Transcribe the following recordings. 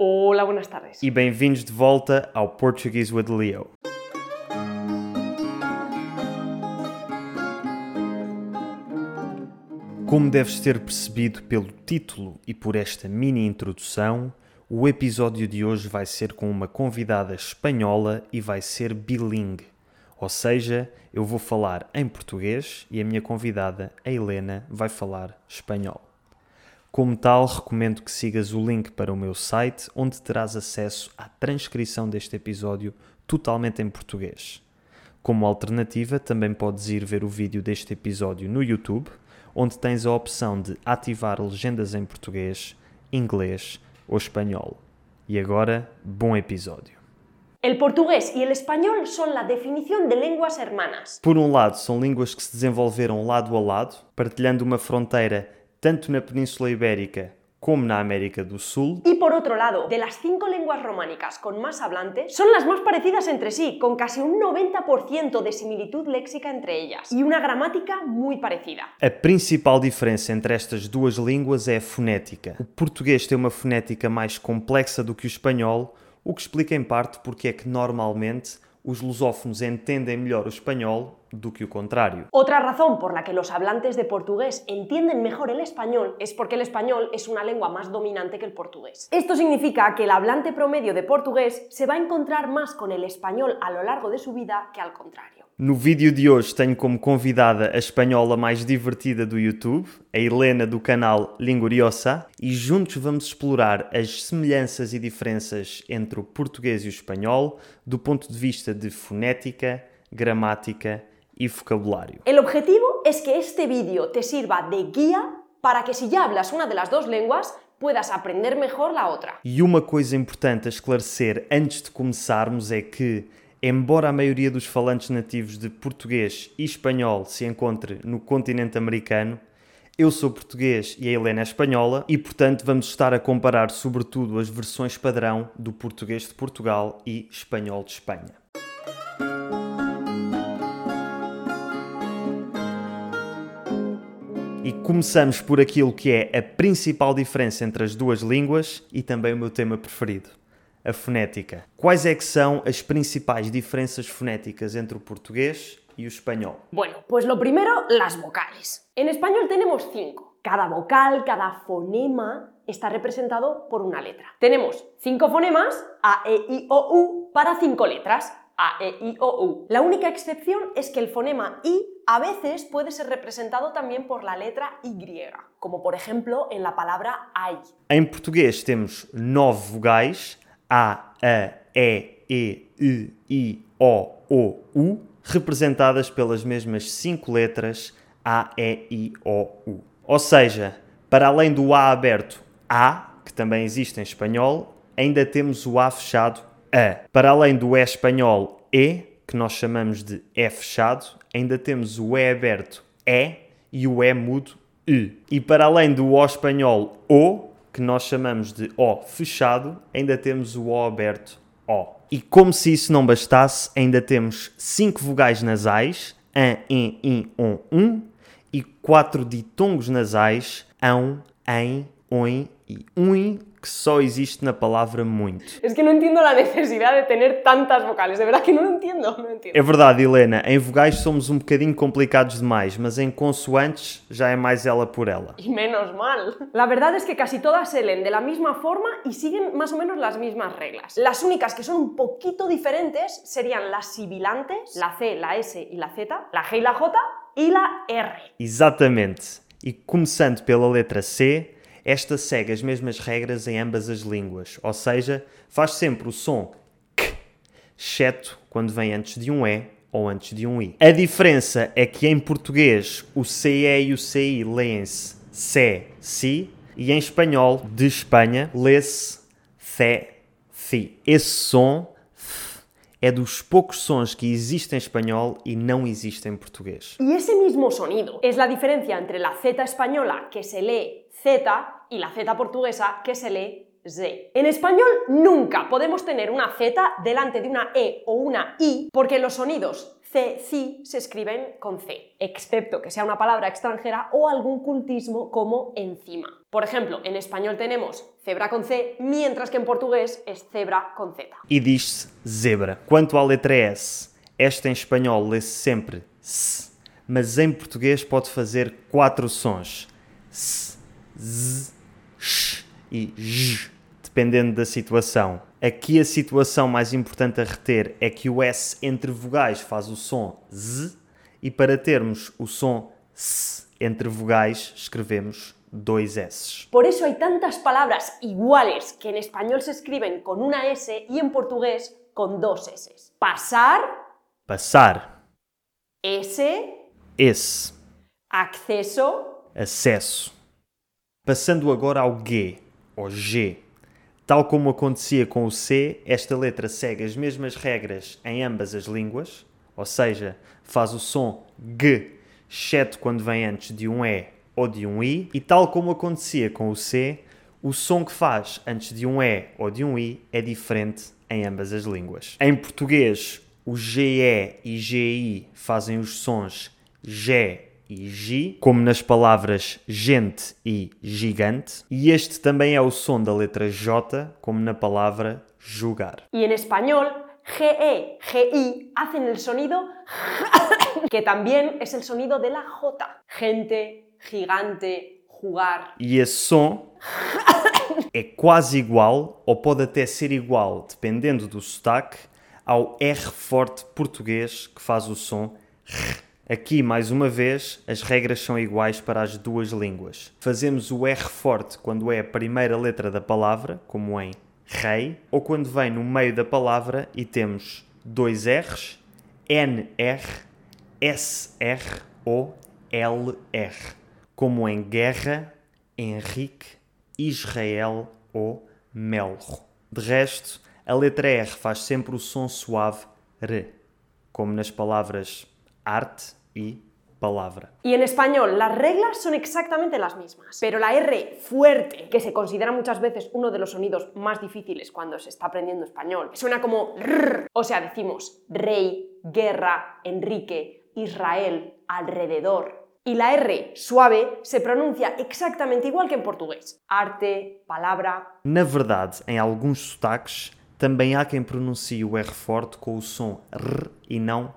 Hola, buenas tardes. E bem-vindos de volta ao Portuguese with Leo. Como deves ter percebido pelo título e por esta mini introdução, o episódio de hoje vai ser com uma convidada espanhola e vai ser bilingue. Ou seja, eu vou falar em português e a minha convidada, a Helena, vai falar espanhol. Como tal, recomendo que sigas o link para o meu site, onde terás acesso à transcrição deste episódio totalmente em português. Como alternativa, também podes ir ver o vídeo deste episódio no YouTube, onde tens a opção de ativar legendas em português, inglês ou espanhol. E agora, bom episódio. El portugués y el español son la definición de lenguas hermanas. Por um lado, são línguas que se desenvolveram lado a lado, partilhando uma fronteira tanto na Península Ibérica como na América do Sul. Y por otro lado, de las cinco lenguas románicas con más hablantes, son las más parecidas entre sí, con casi un 90% de similitud léxica entre ellas y una gramática muy parecida. A principal diferença entre estas duas línguas é a fonética. O português tem uma fonética mais complexa do que o espanhol, o que explica em parte porque é que normalmente os lusófonos entendem melhor o espanhol do que o contrário. Otra razón por la que los hablantes de portugués entienden mejor el español es porque el español es una lengua más dominante que el portugués. Esto significa que el hablante promedio de portugués se va a encontrar más con el español a lo largo de su vida que al contrario. No vídeo de hoje tenho como convidada a espanhola mais divertida do YouTube, a Helena do canal Linguriosa, e juntos vamos explorar as semelhanças e diferenças entre o português e o espanhol do ponto de vista de fonética, gramática y vocabulario. El objetivo es que este vídeo te sirva de guía para que si ya hablas una de las dos lenguas, puedas aprender mejor la otra. E uma coisa importante a esclarecer antes de começarmos é que, embora a maioria dos falantes nativos de português e espanhol se encontre no continente americano, eu sou português e a Helena é espanhola e, portanto, vamos estar a comparar sobretudo as versões padrão do português de Portugal e espanhol de Espanha. E começamos por aquilo que é a principal diferença entre as duas línguas e também o meu tema preferido, a fonética. Quais é que são as principais diferenças fonéticas entre o português y español? Bueno, pues lo primero, las vocales. En español tenemos cinco. Cada vocal, cada fonema está representado por una letra. Tenemos cinco fonemas, A, E, I, O, U, para cinco letras. A, E, I, O, U. La única excepción es que el fonema I a veces puede ser representado también por la letra Y, como por ejemplo en la palabra ai. Em português temos nove vogais, A, A, E, E, I, I, O, O, U, representadas pelas mesmas cinco letras A, E, I, O, U. Ou seja, para além do A aberto A, que também existe em espanhol, ainda temos o A fechado a. Para além do E espanhol E, que nós chamamos de E fechado, ainda temos o E aberto E e o E mudo E. E para além do O espanhol O, que nós chamamos de O fechado, ainda temos o O aberto O. E como se isso não bastasse, ainda temos cinco vogais nasais, an, em, in, on, um, e quatro ditongos nasais, ão, em, oin e ui, que só existe na palavra muito. Es que não entendo a necessidade de ter tantas vocales, de verdade que não entendo, não entendo. É verdade, Helena, em vogais somos um bocadinho complicados demais, mas em consoantes já é mais ela por ela. E menos mal. La verdad es que casi todas se leen de la misma forma y siguen más o menos las mismas reglas. Las únicas que son un poquito diferentes serían las sibilantes, la C, la S y la Z, la G y la J y la R. Exatamente. E começando pela letra C, esta segue as mesmas regras em ambas as línguas, ou seja, faz sempre o som k, exceto quando vem antes de um E ou antes de um I. A diferença é que em português o CE e o CI leem-se C, Si, e em espanhol, de Espanha, lê-se Fe, Fi. Esse som é dos poucos sons que existem em espanhol e não existem em português. E esse mesmo sonido é a diferença entre a Z espanhola, que se lê Z, y la Z portuguesa que se lee Z. En español nunca podemos tener una Z delante de una E o una I porque los sonidos C, ci se escriben con C, excepto que sea una palabra extranjera o algún cultismo como encima. Por ejemplo, en español tenemos cebra con C, mientras que en portugués es cebra con Z. E diz-se zebra. Quanto à letra S, esta em espanhol lê-se sempre S, mas em português pode fazer quatro sons: S, Z, Sh e J, dependendo da situação. Aqui a situação mais importante a reter é que o S entre vogais faz o som Z e para termos o som S entre vogais escrevemos dois S. Por eso hay tantas palabras iguales que en español se escriben con una S y en portugués con dos S. Pasar, Passar, S, esse, acceso, acesso. Passando agora ao G, ou G. Tal como acontecia com o C, esta letra segue as mesmas regras em ambas as línguas, ou seja, faz o som G, exceto quando vem antes de um E ou de um I, e tal como acontecia com o C, o som que faz antes de um E ou de um I é diferente em ambas as línguas. Em português, o GE e GI fazem os sons G e G, como nas palavras gente e gigante, e este também é o som da letra J, como na palavra julgar. Y en español, GE, GI hacen el sonido que también es el sonido de la J. Gente, gigante, jugar. E esse som é quase igual, ou pode até ser igual, dependendo do sotaque, ao R forte português que faz o som R. Aqui, mais uma vez, as regras são iguais para as duas línguas. Fazemos o R forte quando é a primeira letra da palavra, como em rei, ou quando vem no meio da palavra e temos dois R's, NR, SR ou LR, como em guerra, Henrique, Israel ou Melro. De resto, a letra R faz sempre o som suave R, como nas palavras arte y palabra. Y en español las reglas son exactamente las mismas, pero la R fuerte, que se considera muchas veces uno de los sonidos más difíciles cuando se está aprendiendo español, suena como rrr, o sea, decimos rey, guerra, Enrique, Israel, alrededor. Y la R suave se pronuncia exactamente igual que en portugués. Arte, palabra. Na verdade, em alguns sotaques, também há quem pronuncie o R forte com o som R e não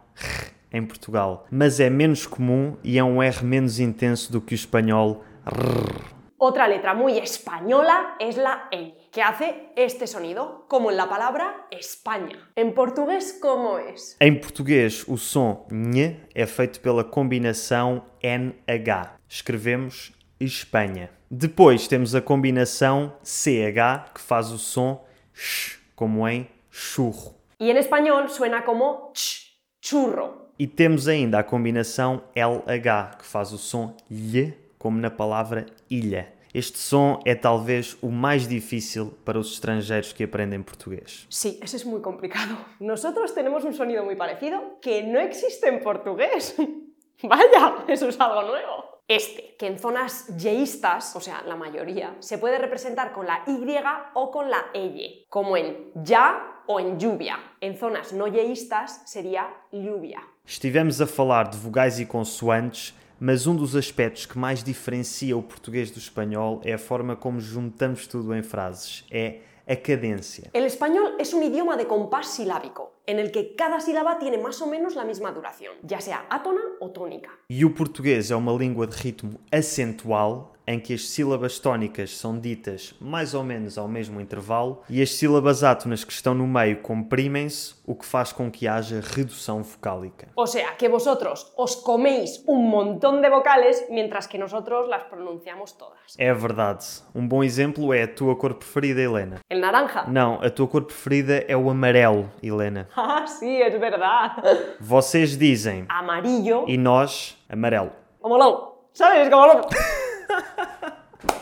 em Portugal, mas é menos comum e é um R menos intenso do que o espanhol R. Otra letra muy española es la ñ, que hace este sonido, como en la palabra España. En portugués, ¿cómo es? Em português, o som NH é feito pela combinação NH. Escrevemos Espanha. Depois temos a combinação CH, que faz o som sh, como em churro. Y en español suena como ch, churro. E temos ainda a combinação LH, que faz o som lhe, como na palavra ilha. Este som é talvez o mais difícil para os estrangeiros que aprendem português. Sí, ese es muy complicado. Nosotros tenemos un sonido muy parecido que no existe en portugués. Vaya, eso es algo nuevo. Este, que en zonas yeístas, o sea, la mayoría, se puede representar con la Y o con la L, como en ya o en lluvia. En zonas no yeístas sería lluvia. Estivemos a falar de vogais e consoantes, mas um dos aspectos que mais diferencia o português do espanhol é a forma como juntamos tudo em frases. É a cadência. El español es un idioma de compás silábico, en el que cada sílaba tiene más o menos la misma duración, ya sea átona o tónica. E o português é uma língua de ritmo acentual, em que as sílabas tónicas são ditas mais ou menos ao mesmo intervalo e as sílabas átonas que estão no meio comprimem-se, o que faz com que haja redução vocálica. O sea, que vosotros os coméis un montón de vocales mientras que nosotros las pronunciamos todas. É verdade. Um bom exemplo é a tua cor preferida, Helena. El naranja. Não, a tua cor preferida é o amarelo, Helena. Ah, sí, es verdad. Vocês dizem Amarillo. e nós amarelo. Como loco. ¿Sabes? Como loco.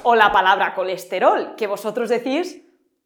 o la palabra colesterol, que vosotros decís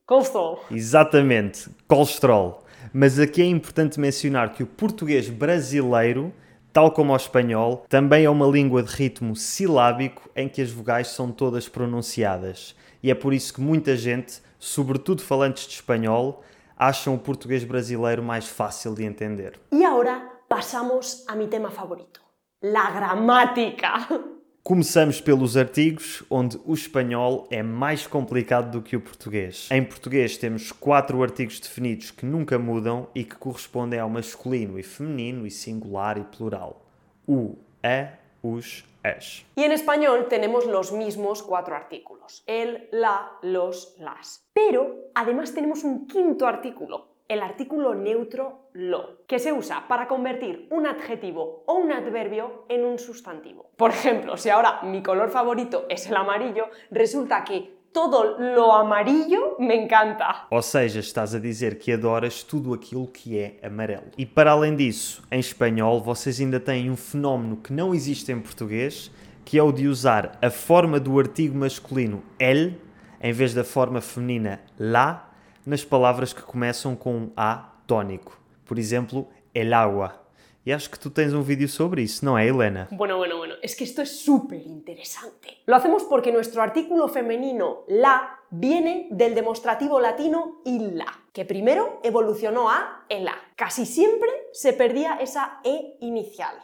colesterol. Exatamente, colesterol. Mas aqui é importante mencionar que o português brasileiro, tal como o espanhol, também é uma língua de ritmo silábico em que as vogais são todas pronunciadas. E é por isso que muita gente, sobretudo falantes de espanhol, acham o português brasileiro mais fácil de entender. Y ahora pasamos a mi tema favorito, la gramática. Começamos pelos artigos, onde o espanhol é mais complicado do que o português. Em português temos quatro artigos definidos que nunca mudam e que correspondem ao masculino e feminino e singular e plural. O, a, os, as. Y en español tenemos los mismos cuatro artículos, el, la, los, las. Pero además tenemos un quinto artículo, el artículo neutro lo, que se usa para convertir un adjetivo o un adverbio en un sustantivo. Por ejemplo, si ahora mi color favorito es el amarillo, resulta que todo lo amarillo me encanta. Ou seja, estás a dizer que adoras tudo aquilo que é amarelo. E para além disso, em espanhol, vocês ainda têm um fenómeno que não existe em português, que é o de usar a forma do artigo masculino el em vez da forma feminina la nas palavras que começam com A tónico. Por exemplo, el agua. E acho que tu tens um vídeo sobre isso, ¿no es, Helena? Bueno, bueno, bueno, es que esto es súper interesante. Lo hacemos porque nuestro artículo femenino la viene del demostrativo latino illa, que primero evolucionó a la. Casi siempre se perdía esa e inicial.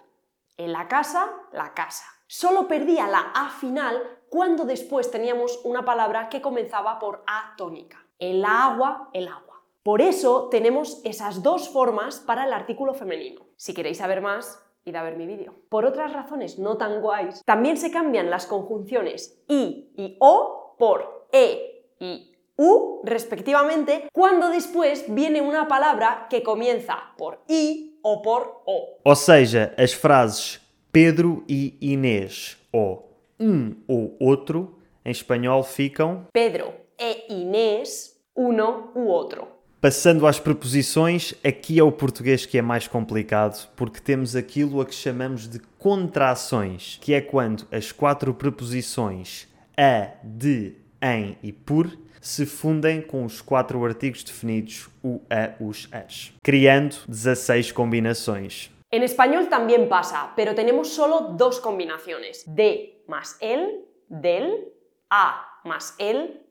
En la casa, la casa. Solo perdía la a final cuando después teníamos una palabra que comenzaba por a tónica. El agua, el agua. Por eso tenemos esas dos formas para el artículo femenino. Si queréis saber más, id a ver mi vídeo. Por otras razones no tan guays, también se cambian las conjunciones i y o por e y u, respectivamente, cuando después viene una palabra que comienza por i o por o. Ou seja, as frases Pedro e Inês ou um ou outro em espanhol ficam Pedro e Inés, uno u outro. Passando às preposições, aqui é o português que é mais complicado, porque temos aquilo a que chamamos de contrações, que é quando as quatro preposições a, de, em e por se fundem com os quatro artigos definidos o, a, os, as, criando 16 combinações. En español también pasa, pero tenemos solo dos combinaciones, de más el, del, a más el,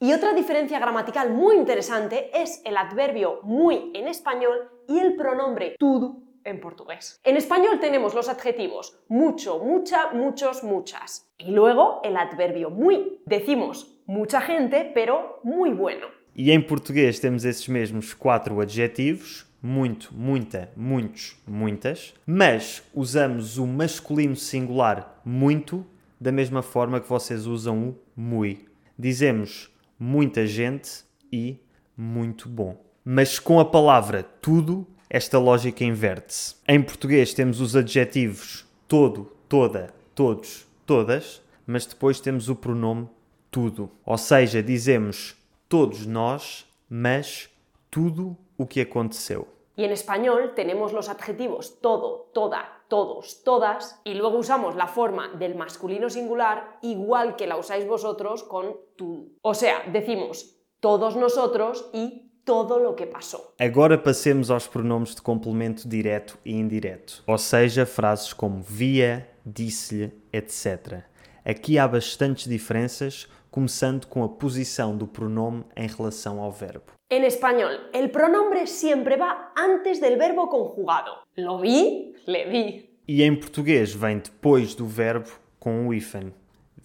Y otra diferencia gramatical muy interesante es el adverbio muy en español y el pronombre tudo en portugués. En español tenemos los adjetivos mucho, mucha, muchos, muchas. Y luego el adverbio muy. Decimos mucha gente, pero muy bueno. E em português temos esses mesmos quatro adjetivos, muito, muita, muitos, muitas, mas usamos o masculino singular muito da mesma forma que vocês usam o mui. Dizemos muita gente e muito bom. Mas com a palavra tudo, esta lógica inverte-se. Em português temos os adjetivos todo, toda, todos, todas, mas depois temos o pronome tudo. Ou seja, dizemos todos nós, mas tudo o que aconteceu. Y en español tenemos los adjetivos todo, toda, todos, todas, y luego usamos la forma del masculino singular igual que la usáis vosotros con tú. O sea, decimos todos nosotros y todo lo que pasó. Agora passemos aos pronomes de complemento direto e indireto, ou seja, frases como via, disse-lhe, etc. Aqui há bastantes diferenças, começando com a posição do pronome em relação ao verbo. En español, el pronombre siempre va antes del verbo conjugado. Lo vi, le vi. E em português vem depois do verbo com o hífen.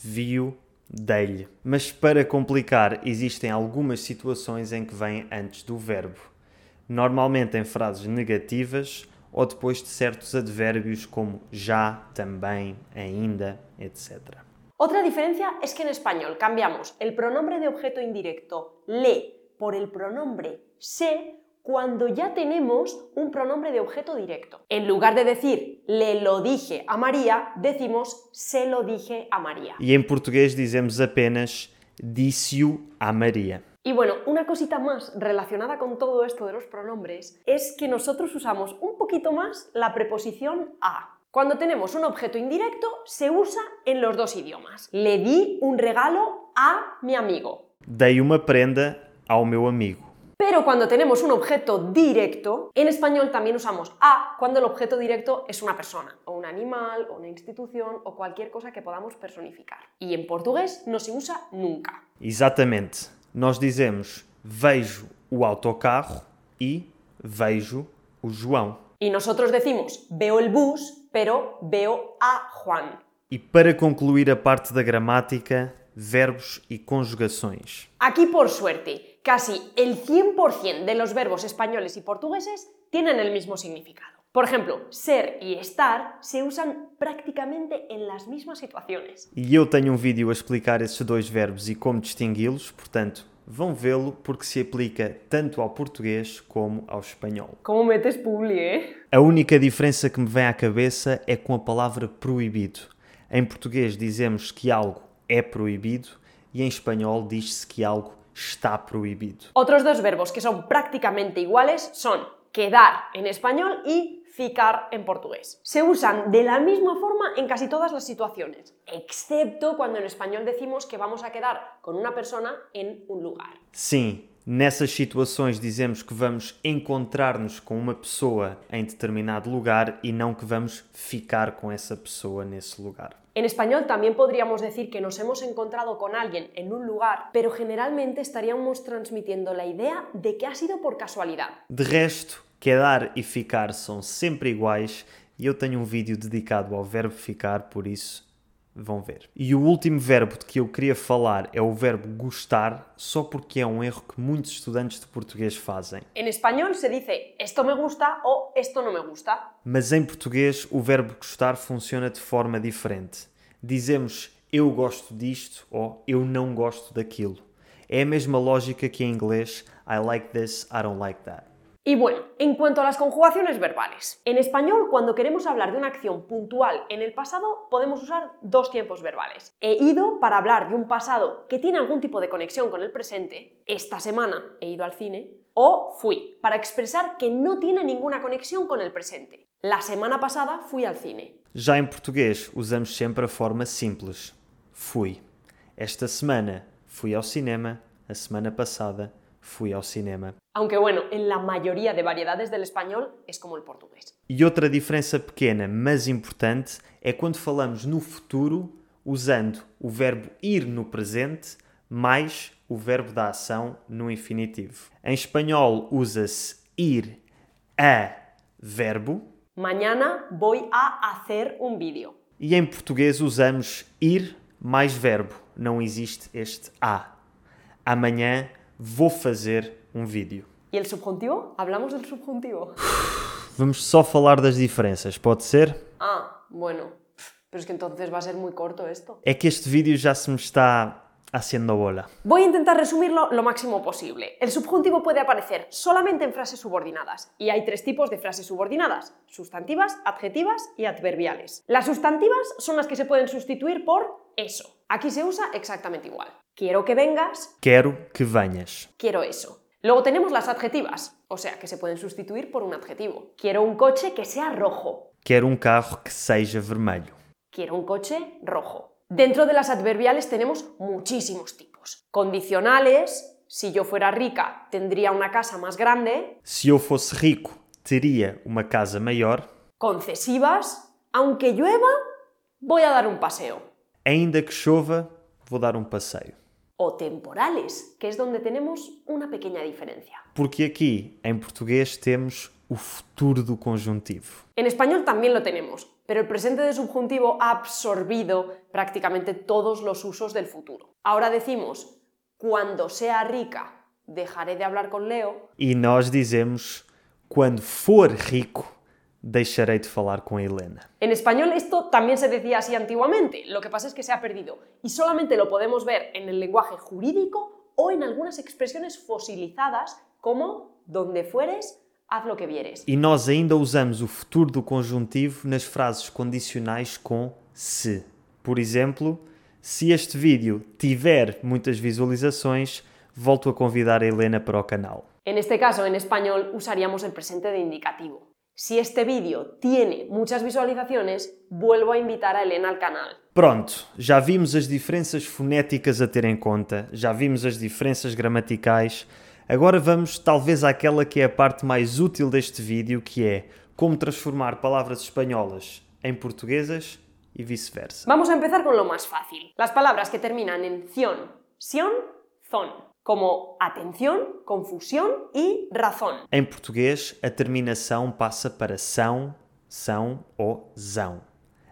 Viu, dei-lhe. Mas para complicar, existem algumas situações em que vem antes do verbo. Normalmente em frases negativas ou depois de certos advérbios como já, também, ainda, etc. Otra diferencia es que en español cambiamos el pronombre de objeto indirecto le por el pronombre se cuando ya tenemos un pronombre de objeto directo. En lugar de decir le lo dije a María, decimos se lo dije a María. E em português dizemos apenas disse-o a Maria. Y bueno, una cosita más relacionada con todo esto de los pronombres es que nosotros usamos un poquito más la preposición a. Cuando tenemos un objeto indirecto, se usa en los dos idiomas. Le di un regalo a mi amigo. Dei uma prenda ao meu amigo. Pero cuando tenemos un objeto directo, en español también usamos a cuando el objeto directo es una persona, o un animal, o una institución, o cualquier cosa que podamos personificar. Y en portugués no se usa nunca. Exatamente. Nós dizemos vejo o autocarro e vejo o João. Y nosotros decimos veo el bus, pero veo a Juan. E para concluir a parte da gramática, verbos e conjugações. Aquí, por suerte, casi el 100% de los verbos españoles y portugueses tienen el mismo significado. Por ejemplo, ser y estar se usan prácticamente en las mismas situaciones. E eu tenho um vídeo a explicar esses dois verbos e como distingui-los, portanto, vão vê-lo porque se aplica tanto ao português como ao espanhol. ¿Cómo metes publi, eh? A única diferença que me vem à cabeça é com a palavra proibido. Em português dizemos que algo é proibido e em espanhol diz-se que algo está proibido. Otros dos verbos que son prácticamente iguales son quedar en español y ficar en portugués. Se usan de la misma forma en casi todas las situaciones, excepto cuando en español decimos que vamos a quedar con una persona en un lugar. Sim, nessas situações dizemos que vamos encontrar-nos com uma pessoa em determinado lugar e não que vamos ficar com essa pessoa nesse lugar. En español también podríamos decir que nos hemos encontrado con alguien en un lugar, pero generalmente estaríamos transmitiendo la idea de que ha sido por casualidad. De resto, quedar e ficar são sempre iguais e eu tenho um vídeo dedicado ao verbo ficar, por isso vão ver. E o último verbo de que eu queria falar é o verbo gostar, só porque é um erro que muitos estudantes de português fazem. En español se dice esto me gusta o esto no me gusta. Mas em português o verbo gostar funciona de forma diferente. Dizemos eu gosto disto ou eu não gosto daquilo. É a mesma lógica que em inglês I like this, I don't like that. Y bueno, en cuanto a las conjugaciones verbales. En español, cuando queremos hablar de una acción puntual en el pasado, podemos usar dos tiempos verbales. He ido para hablar de un pasado que tiene algún tipo de conexión con el presente. Esta semana he ido al cine. O fui, para expresar que no tiene ninguna conexión con el presente. La semana pasada fui al cine. Já em português usamos sempre a forma simples. Fui. Esta semana fui ao cinema, a semana passada fui ao cinema. Aunque bueno, en la mayoría de variedades del español es como el portugués. E outra diferença pequena, mas importante, é quando falamos no futuro usando o verbo ir no presente mais o verbo da ação no infinitivo. Em espanhol usa-se ir a verbo Mañana voy a hacer un vídeo. e em português usamos ir mais verbo. Não existe este a. Amanhã vou fazer um vídeo. ¿Y el subjuntivo? ¿Hablamos del subjuntivo? Vamos só falar das diferenças, pode ser? Ah, bueno. Pero es que entonces va a ser muy corto esto. É que este vídeo já se me está haciendo bola. Voy a intentar resumirlo lo máximo posible. El subjuntivo puede aparecer solamente en frases subordinadas. Y hay tres tipos de frases subordinadas. Sustantivas, adjetivas y adverbiales. Las sustantivas son las que se pueden sustituir por eso. Aquí se usa exactamente igual. Quiero que vengas, Quero que venhas. quiero eso. Luego tenemos las adjetivas, o sea, que se pueden sustituir por un adjetivo. Quiero un coche que sea rojo. Quero um carro que seja vermelho. Quiero un coche rojo. Dentro de las adverbiales tenemos muchísimos tipos. Condicionales, si yo fuera rica, tendría una casa más grande. Se eu fosse rico, teria uma casa maior. Concesivas, aunque llueva, voy a dar un paseo. Ainda que chova, vou dar um passeio. O temporales, que es donde tenemos una pequeña diferencia. Porque aqui, em português, temos o futuro do conjuntivo. En español también lo tenemos, pero el presente de subjuntivo ha absorbido prácticamente todos los usos del futuro. Ahora decimos, cuando sea rica, dejaré de hablar con Leo. E nós dizemos: quando for rico, deixarei de falar com a Helena. En español esto también se decía así antiguamente, lo que pasa es que se ha perdido y solamente lo podemos ver en el lenguaje jurídico o en algunas expresiones fosilizadas como donde fueres, haz lo que vieres. E nós ainda usamos o futuro do conjuntivo nas frases condicionais com se. Por exemplo, se este vídeo tiver muitas visualizações, volto a convidar a Helena para o canal. En este caso, en español, usaríamos el presente de indicativo. Si este vídeo tiene muchas visualizaciones, vuelvo a invitar a Elena al canal. Pronto, já vimos as diferenças fonéticas a ter em conta, já vimos as diferenças gramaticais. Agora vamos talvez àquela que é a parte mais útil deste vídeo, que é como transformar palavras espanholas em portuguesas e vice-versa. Vamos a empezar con lo más fácil. Las palabras que terminan en ción, sion, zon. Como atención, confusión y razón. Em português, a terminação passa para são, são ou zão.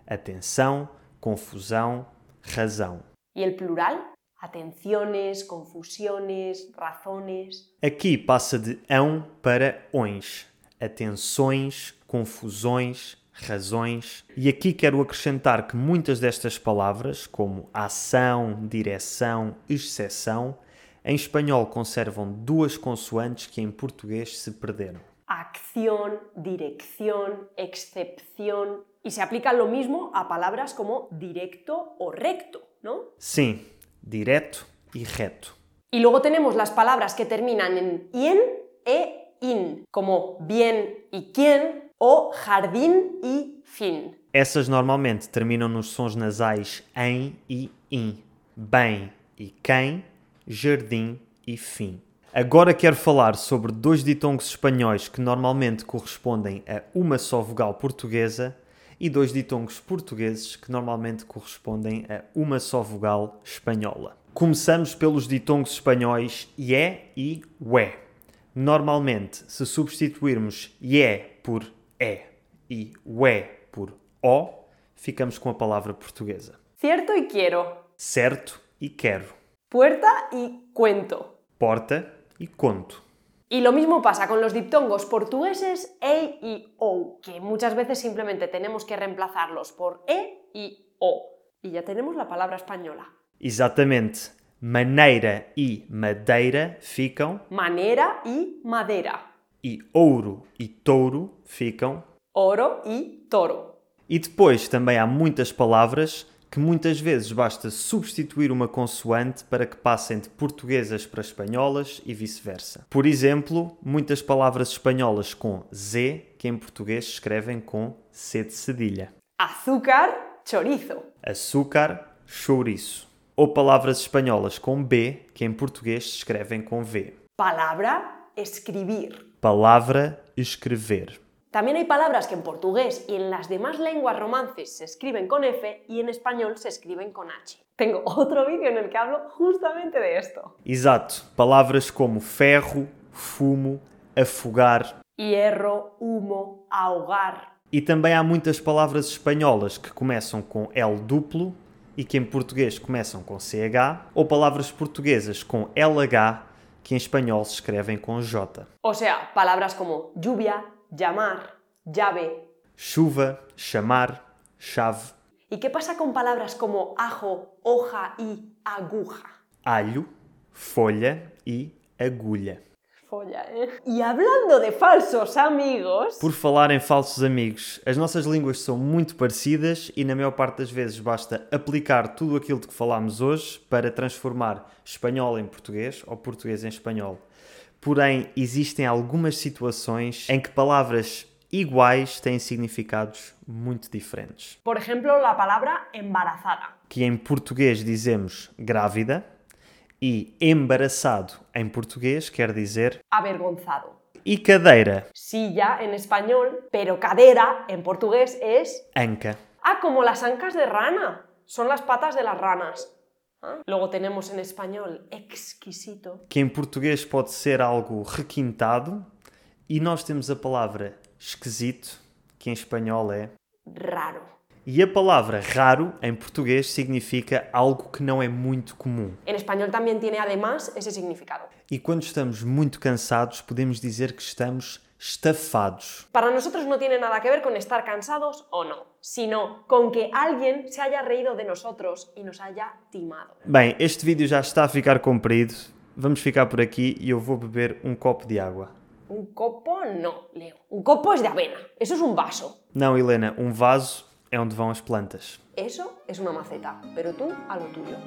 Atenção, confusão, razão. ¿Y el plural? Atenciones, confusiones, razones. Aqui passa de ão para ões. Atenções, confusões, razões. E aqui quero acrescentar que muitas destas palavras, como ação, direção, exceção, em espanhol conservam duas consoantes que em português se perderam. Acción, dirección, excepción. Y se aplica lo mismo a palabras como directo o recto, ¿no? Sim, direto e reto. Y luego tenemos las palabras que terminan en ien e in, como bien y quién o jardín y fin. Essas normalmente terminam nos sons nasais em e in, bem e quem, jardim e fim. Agora quero falar sobre dois ditongos espanhóis que normalmente correspondem a uma só vogal portuguesa e dois ditongos portugueses que normalmente correspondem a uma só vogal espanhola. Começamos pelos ditongos espanhóis ie e ué. Normalmente, se substituirmos ie por é e ué por o, ficamos com a palavra portuguesa. Cierto y quiero. Certo e quero. Puerta y cuento. Porta e conto. Y lo mismo pasa con los diptongos portugueses e y o, que muchas veces simplemente tenemos que reemplazarlos por e y o. Y ya tenemos la palabra española. Exatamente. Maneira e madeira ficam Manera y madera. e ouro e touro ficam. Oro y toro. E depois também há muitas palavras que muitas vezes basta substituir uma consoante para que passem de portuguesas para espanholas e vice-versa. Por exemplo, muitas palavras espanholas com Z que em português escrevem com C de cedilha. Azúcar, chorizo. Açúcar, chouriço. Ou palavras espanholas com B que em português escrevem com V. Palabra, escribir. Palavra, escrever. También hay palabras que en portugués y en las demás lenguas romances se escriben con F y en español se escriben con H. Tengo otro vídeo en el que hablo justamente de esto. Exato. Palavras como ferro, fumo, afogar. Hierro, humo, ahogar. E também há muitas palavras espanholas que começam com L duplo e que em português começam com CH, ou palavras portuguesas com LH que em espanhol se escrevem com J. O sea, palabras como lluvia, llamar, llave. Chuva, chamar, chave, ¿Y qué pasa con palabras como ajo, hoja y aguja? alho, folha e agulha. Folla, ¿eh? Y hablando de falsos amigos, Por falar em falsos amigos, as nossas línguas são muito parecidas e na maior parte das vezes basta aplicar tudo aquilo de que falámos hoje para transformar espanhol em português ou português em espanhol. Porém, existem algumas situações em que palavras iguais têm significados muito diferentes. por ejemplo, la palabra embarazada. Que em português dizemos grávida e embaraçado em português quer dizer Avergonzado. e cadeira, Silla en español, pero cadera en portugués es... anca. Ah, como las ancas de rana. Son las patas de las ranas. Ah, Luego tenemos en español exquisito. que em português pode ser algo requintado, e nós temos a palavra esquisito, que em espanhol é. Raro. E a palavra raro, em português, significa algo que não é muito comum. En español también tiene además ese significado. E quando estamos muito cansados, podemos dizer que estamos estafados. Para nosotros no tiene nada que ver con estar cansados o no, sino con que alguien se haya reído de nosotros y nos haya timado. Bem, este vídeo já está a ficar comprido. Vamos ficar por aqui e eu vou beber um copo de água. Un copo no, Leo. Un copo es de avena. Eso es un vaso. Não, Helena, um vaso é onde vão as plantas. Eso es una maceta. Pero tú a lo tuyo.